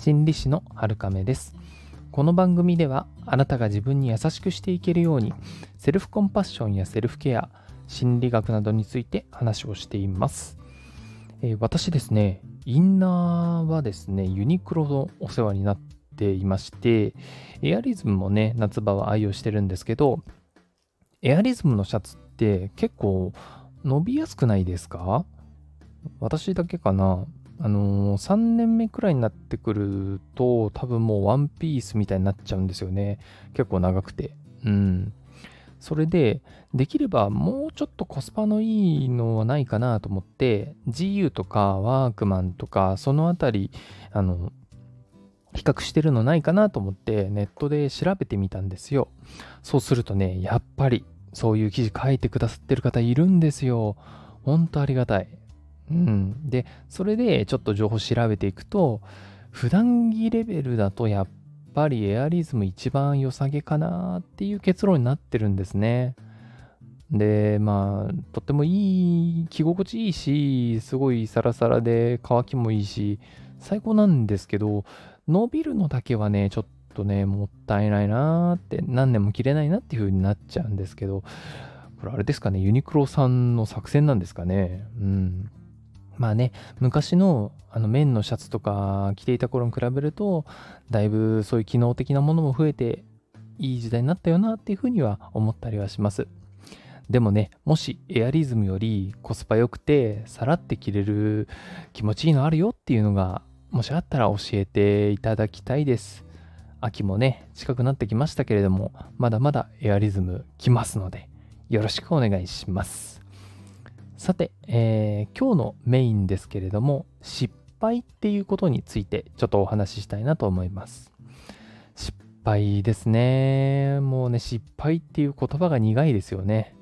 心理師の春亀です。この番組ではあなたが自分に優しくしていけるようにセルフコンパッションやセルフケア心理学などについて話をしています、えー、私ですねインナーはですねユニクロのお世話になっていましてエアリズムもね夏場は愛用してるんですけどエアリズムのシャツって結構伸びやすくないですか？私だけかな？あのー、3年目くらいになってくると多分もうワンピースみたいになっちゃうんですよね結構長くてうんそれでできればもうちょっとコスパのいいのはないかなと思って GU とかワークマンとかそのあたりあの比較してるのないかなと思ってネットで調べてみたんですよそうするとねやっぱりそういう記事書いてくださってる方いるんですよ。ほんとありがたい。うん。で、それでちょっと情報調べていくと、普段着レベルだとやっぱりエアリズム一番良さげかなっていう結論になってるんですね。で、まあ、とってもいい、着心地いいし、すごいサラサラで乾きもいいし、最高なんですけど、伸びるのだけはね、ちょっとね、もったいないなーって、何年も着れないなっていう風になっちゃうんですけど、これあれですかね、ユニクロさんの作戦なんですかね。うん。まあね、昔のあの綿のシャツとか着ていた頃に比べると、だいぶそういう機能的なものも増えて、いい時代になったよなっていうふうには思ったりはします。でもね、もしエアリズムよりコスパ良くて、さらって着れる気持ちいいのあるよっていうのが、もしあったら教えていただきたいです。秋もね、近くなってきましたけれども、まだまだエアリズム来ますので、よろしくお願いします。さて、えー、今日のメインですけれども、失敗っていうことについてちょっとお話ししたいなと思います。失敗ですね。もうね、失敗っていう言葉が苦いですよね。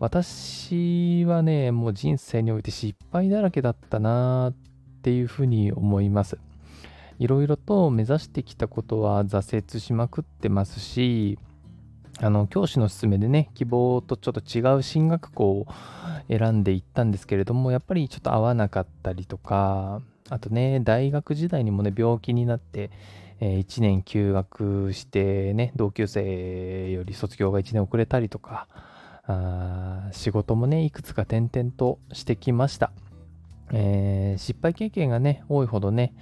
私はね、もう人生において失敗だらけだったなっていうふうに思います。いろいろと目指してきたことは挫折しまくってますし、あの教師の勧めでね、希望とちょっと違う進学校を選んでいったんですけれども、やっぱりちょっと合わなかったりとか、あとね、大学時代にもね、病気になって、えー、1年休学してね、同級生より卒業が1年遅れたりとか、あ仕事もね、いくつか転々としてきました。えー、失敗経験がね、多いほどね、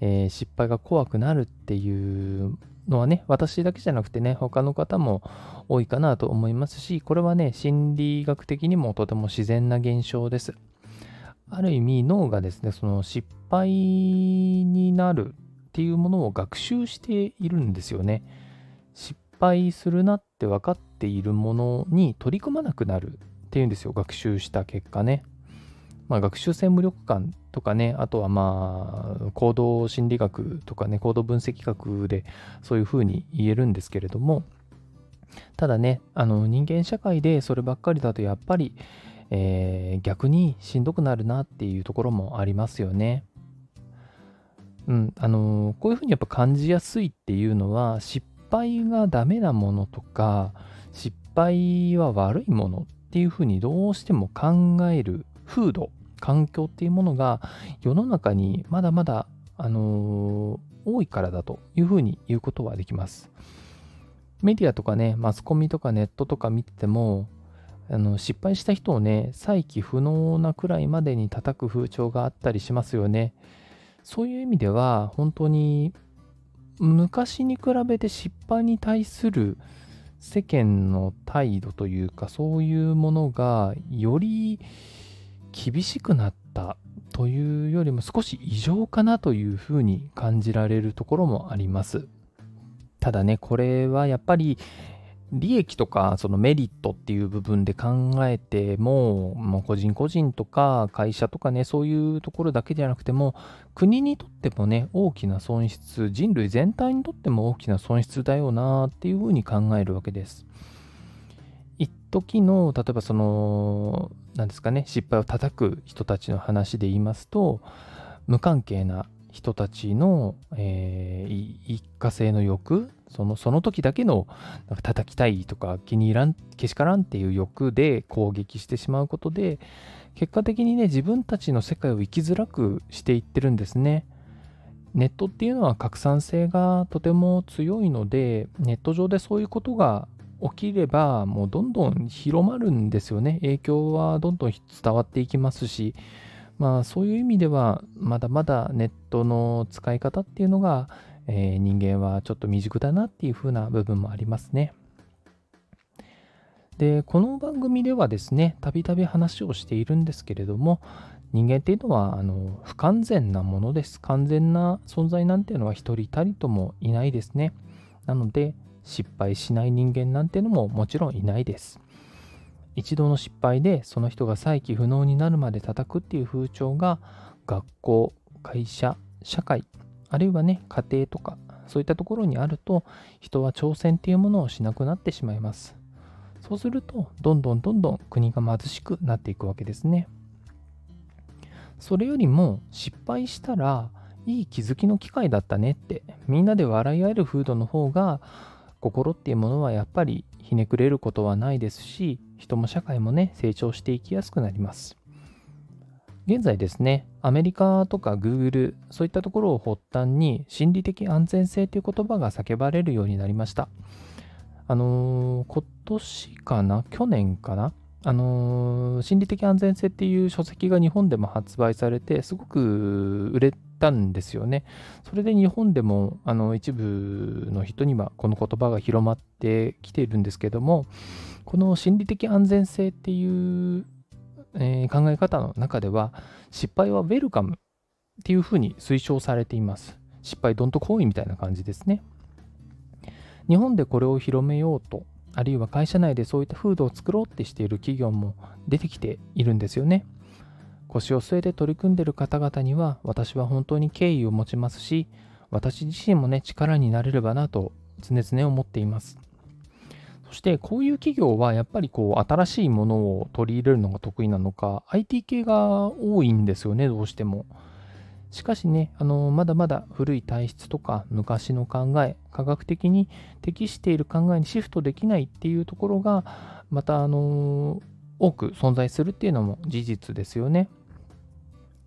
えー、失敗が怖くなるっていうのはね、私だけじゃなくてね、他の方も多いかなと思いますし、これはね、心理学的にもとても自然な現象です。ある意味、脳がですね、その失敗になるっていうものを学習しているんですよね。失敗するなって分かっているものに取り組まなくなるっていうんですよ、学習した結果ね。まあ、学習性無力感とかね、あとはまあ、行動心理学とかね、行動分析学でそういうふうに言えるんですけれども、ただね、あの人間社会でそればっかりだとやっぱり、えー、逆にしんどくなるなっていうところもありますよね。うん、あのこういうふうにやっぱ感じやすいっていうのは失敗がダメなものとか失敗は悪いものっていうふうにどうしても考える風土環境っていうものが世の中にまだまだ、あのー、多いからだというふうに言うことはできます。メディアとかね、マスコミとかネットとか見てても、あの失敗した人をね、再起不能なくらいまでに叩く風潮があったりしますよね。そういう意味では、本当に昔に比べて失敗に対する世間の態度というか、そういうものがより厳しくなったというよりも少し異常かなというふうに感じられるところもあります。ただね、これはやっぱり利益とかそのメリットっていう部分で考えても、もう個人個人とか会社とかね、そういうところだけじゃなくても、国にとってもね、大きな損失、人類全体にとっても大きな損失だよなっていうふうに考えるわけです。一時の、例えばその、何ですかね、失敗を叩く人たちの話で言いますと、無関係な人たちの、えー、一過性の欲、そのその時だけのなんか叩きたいとか気に入らん、けしからんっていう欲で攻撃してしまうことで、結果的にね、自分たちの世界を生きづらくしていってるんですね。ネットっていうのは拡散性がとても強いので、ネット上でそういうことが起きれば、もうどんどん広まるんですよね。影響はどんどん伝わっていきますし、まあそういう意味では、まだまだネットの使い方っていうのが、えー、人間はちょっと未熟だなっていう風な部分もありますね。で、この番組ではですね、たびたび話をしているんですけれども、人間っていうのはあの不完全なものです。完全な存在なんていうのは一人たりともいないですね。なので失敗しない人間なんてのももちろんいないです。一度の失敗でその人が再起不能になるまで叩くっていう風潮が学校、会社、社会、あるいはね、家庭とかそういったところにあると人は挑戦っていうものをしなくなってしまいます。そうするとどんどんどんどん国が貧しくなっていくわけですね。それよりも失敗したらいい気づきの機会だったねってみんなで笑い合える風土の方が心っていうものはやっぱりひねくれることはないですし人も社会もね成長していきやすくなります。現在ですねアメリカとか Google そういったところを発端に心理的安全性という言葉が叫ばれるようになりました。あのー、今年かな去年かなあのー、心理的安全性っていう書籍が日本でも発売されて、すごく売れたんですよね。それで日本でもあの一部の人にはこの言葉が広まってきているんですけども、この心理的安全性っていう、えー、考え方の中では、失敗はウェルカムっていうふうに推奨されています。失敗どんと行為みたいな感じですね。日本でこれを広めようとあるいは会社内でそういった風土を作ろうってしている企業も出てきているんですよね。腰を据えて取り組んでいる方々には私は本当に敬意を持ちますし、私自身もね、力になれればなと常々思っています。そしてこういう企業はやっぱりこう新しいものを取り入れるのが得意なのか、IT 系が多いんですよね、どうしても。しかしね、あのまだまだ古い体質とか昔の考え、科学的に適している考えにシフトできないっていうところが、また、あの多く存在するっていうのも事実ですよね。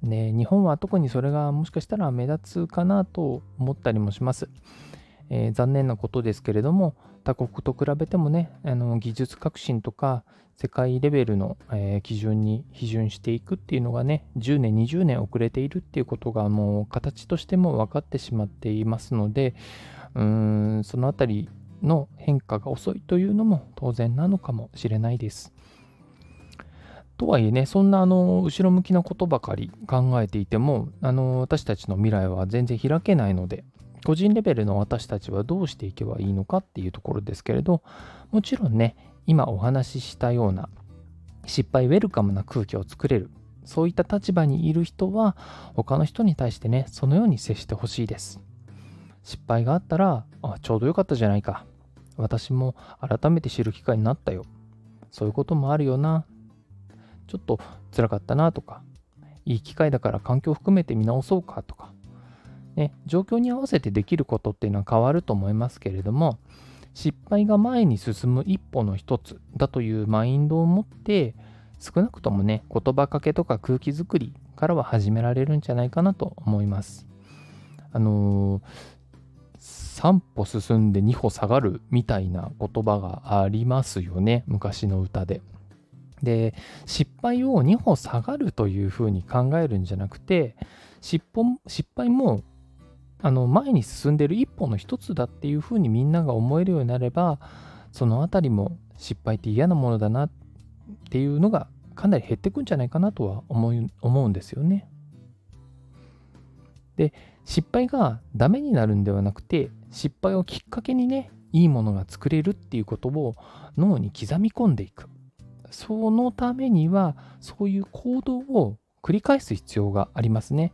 ね、日本は特にそれがもしかしたら目立つかなと思ったりもします。えー、残念なことですけれども、他国と比べてもね、あの技術革新とか世界レベルの、えー、基準に批准していくっていうのがね、10年、20年遅れているっていうことがもう形としても分かってしまっていますので、うーん、そのあたりの変化が遅いというのも当然なのかもしれないです。とはいえね、そんなあの後ろ向きなことばかり考えていても、あの私たちの未来は全然開けないので、個人レベルの私たちはどうしていけばいいのかっていうところですけれど、もちろんね、今お話ししたような失敗ウェルカムな空気を作れる、そういった立場にいる人は、他の人に対してね、そのように接してほしいです。失敗があったら、あ、ちょうどよかったじゃないか。私も改めて知る機会になったよ。そういうこともあるよな。ちょっと辛かったなとか、いい機会だから環境を含めて見直そうかとか、ね、状況に合わせてできることっていうのは変わると思いますけれども失敗が前に進む一歩の一つだというマインドを持って少なくともね言葉かけとか空気づくりからは始められるんじゃないかなと思います。あのー、3歩進んで2歩下がるみたいな言葉がありますよね昔の歌で。で失敗を2歩下がるというふうに考えるんじゃなくて失敗もあの前に進んでる一歩の一つだっていうふうにみんなが思えるようになればその辺りも失敗って嫌なものだなっていうのがかなり減ってくんじゃないかなとは思う思うんですよね。で失敗がダメになるんではなくて失敗をきっかけにねいいものが作れるっていうことを脳に刻み込んでいくそのためにはそういう行動を繰り返す必要がありますね。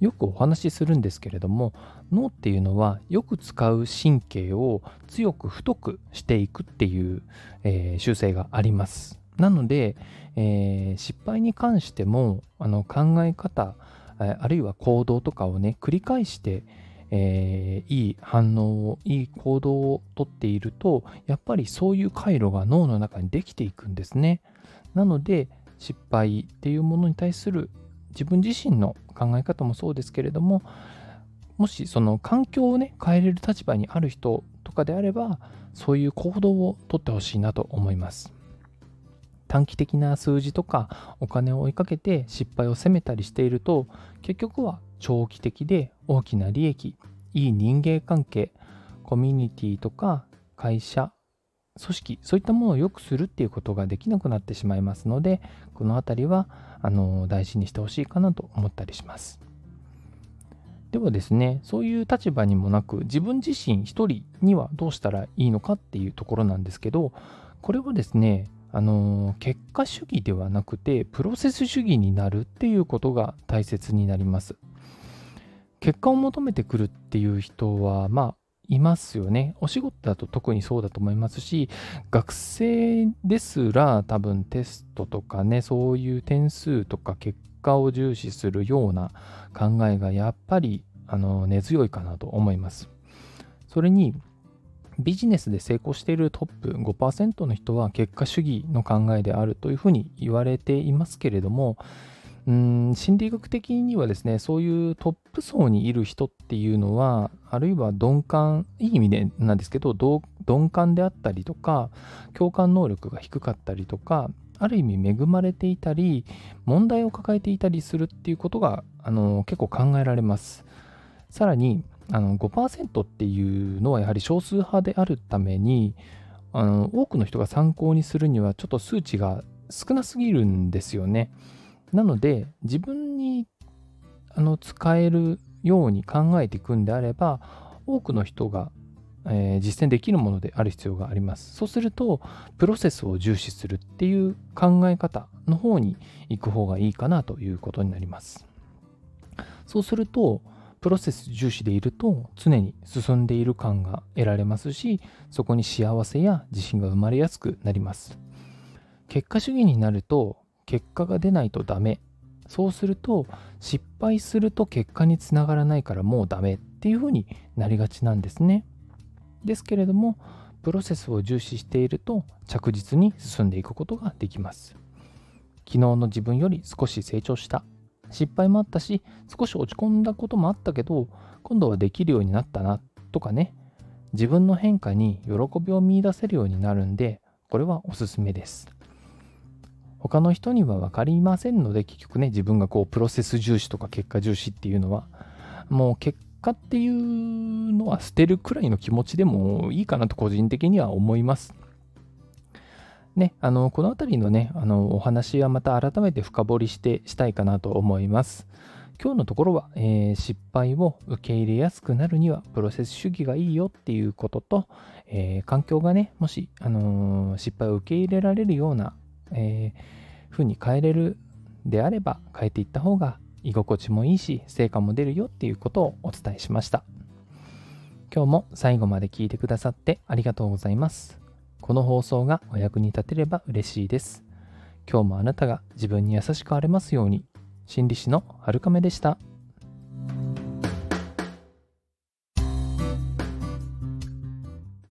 よくお話しするんですけれども脳っていうのはよく使う神経を強く太くしていくっていう、えー、習性があります。なので、えー、失敗に関してもあの考え方あるいは行動とかをね繰り返して、えー、いい反応をいい行動をとっているとやっぱりそういう回路が脳の中にできていくんですね。なので失敗っていうものに対する自分自身の考え方もそうですけれどももしその環境をね変えれる立場にある人とかであればそういう行動をとってほしいなと思います短期的な数字とかお金を追いかけて失敗を責めたりしていると結局は長期的で大きな利益いい人間関係コミュニティとか会社組織そういったものを良くするっていうことができなくなってしまいますのでこの辺りはあの大事にしてほしいかなと思ったりします。ではですねそういう立場にもなく自分自身一人にはどうしたらいいのかっていうところなんですけどこれはですねあの結果主義ではなくてプロセス主義になるっていうことが大切になります。結果を求めてくるっていう人はまあいますよね。お仕事だと特にそうだと思いますし学生ですら多分テストとかねそういう点数とか結果を重視するような考えがやっぱりあの根強いかなと思います。それにビジネスで成功しているトップ5%の人は結果主義の考えであるというふうに言われていますけれども、ん心理学的にはですね、そういうトップ層にいる人っていうのは、あるいは鈍感、いい意味でなんですけど、鈍感であったりとか、共感能力が低かったりとか、ある意味恵まれていたり、問題を抱えていたりするっていうことがあの結構考えられます。さらに、あの5%っていうのはやはり少数派であるためにあの多くの人が参考にするにはちょっと数値が少なすぎるんですよね。なので自分にあの使えるように考えていくんであれば多くの人が、えー、実践できるものである必要があります。そうするとプロセスを重視するっていう考え方の方に行く方がいいかなということになります。そうするとプロセス重視でいると常に進んでいる感が得られますしそこに幸せや自信が生まれやすくなります結果主義になると結果が出ないとダメ。そうすると失敗すると結果につながらないからもうダメっていうふうになりがちなんですね。ですけれどもプロセスを重視していると着実に進んでいくことができます。昨日の自分より少し成長した。失敗もあったし、少し落ち込んだこともあったけど、今度はできるようになったなとかね、自分の変化に喜びを見いだせるようになるんで、これはおすすめです。他の人には分かりませんので、結局ね、自分がこう、プロセス重視とか結果重視っていうのは、もう結果っていうのは捨てるくらいの気持ちでもいいかなと個人的には思います。ね、あのこの辺りのねあのお話はまた改めて深掘りしてしたいかなと思います。今日のところは、えー、失敗を受け入れやすくなるにはプロセス主義がいいよっていうことと、えー、環境がねもし、あのー、失敗を受け入れられるような、えー、風に変えれるであれば変えていった方が居心地もいいし成果も出るよっていうことをお伝えしました。今日も最後まで聞いてくださってありがとうございます。この放送がお役に立てれば嬉しいです。今日もあなたが自分に優しくあれますように。心理師のはるかめでした。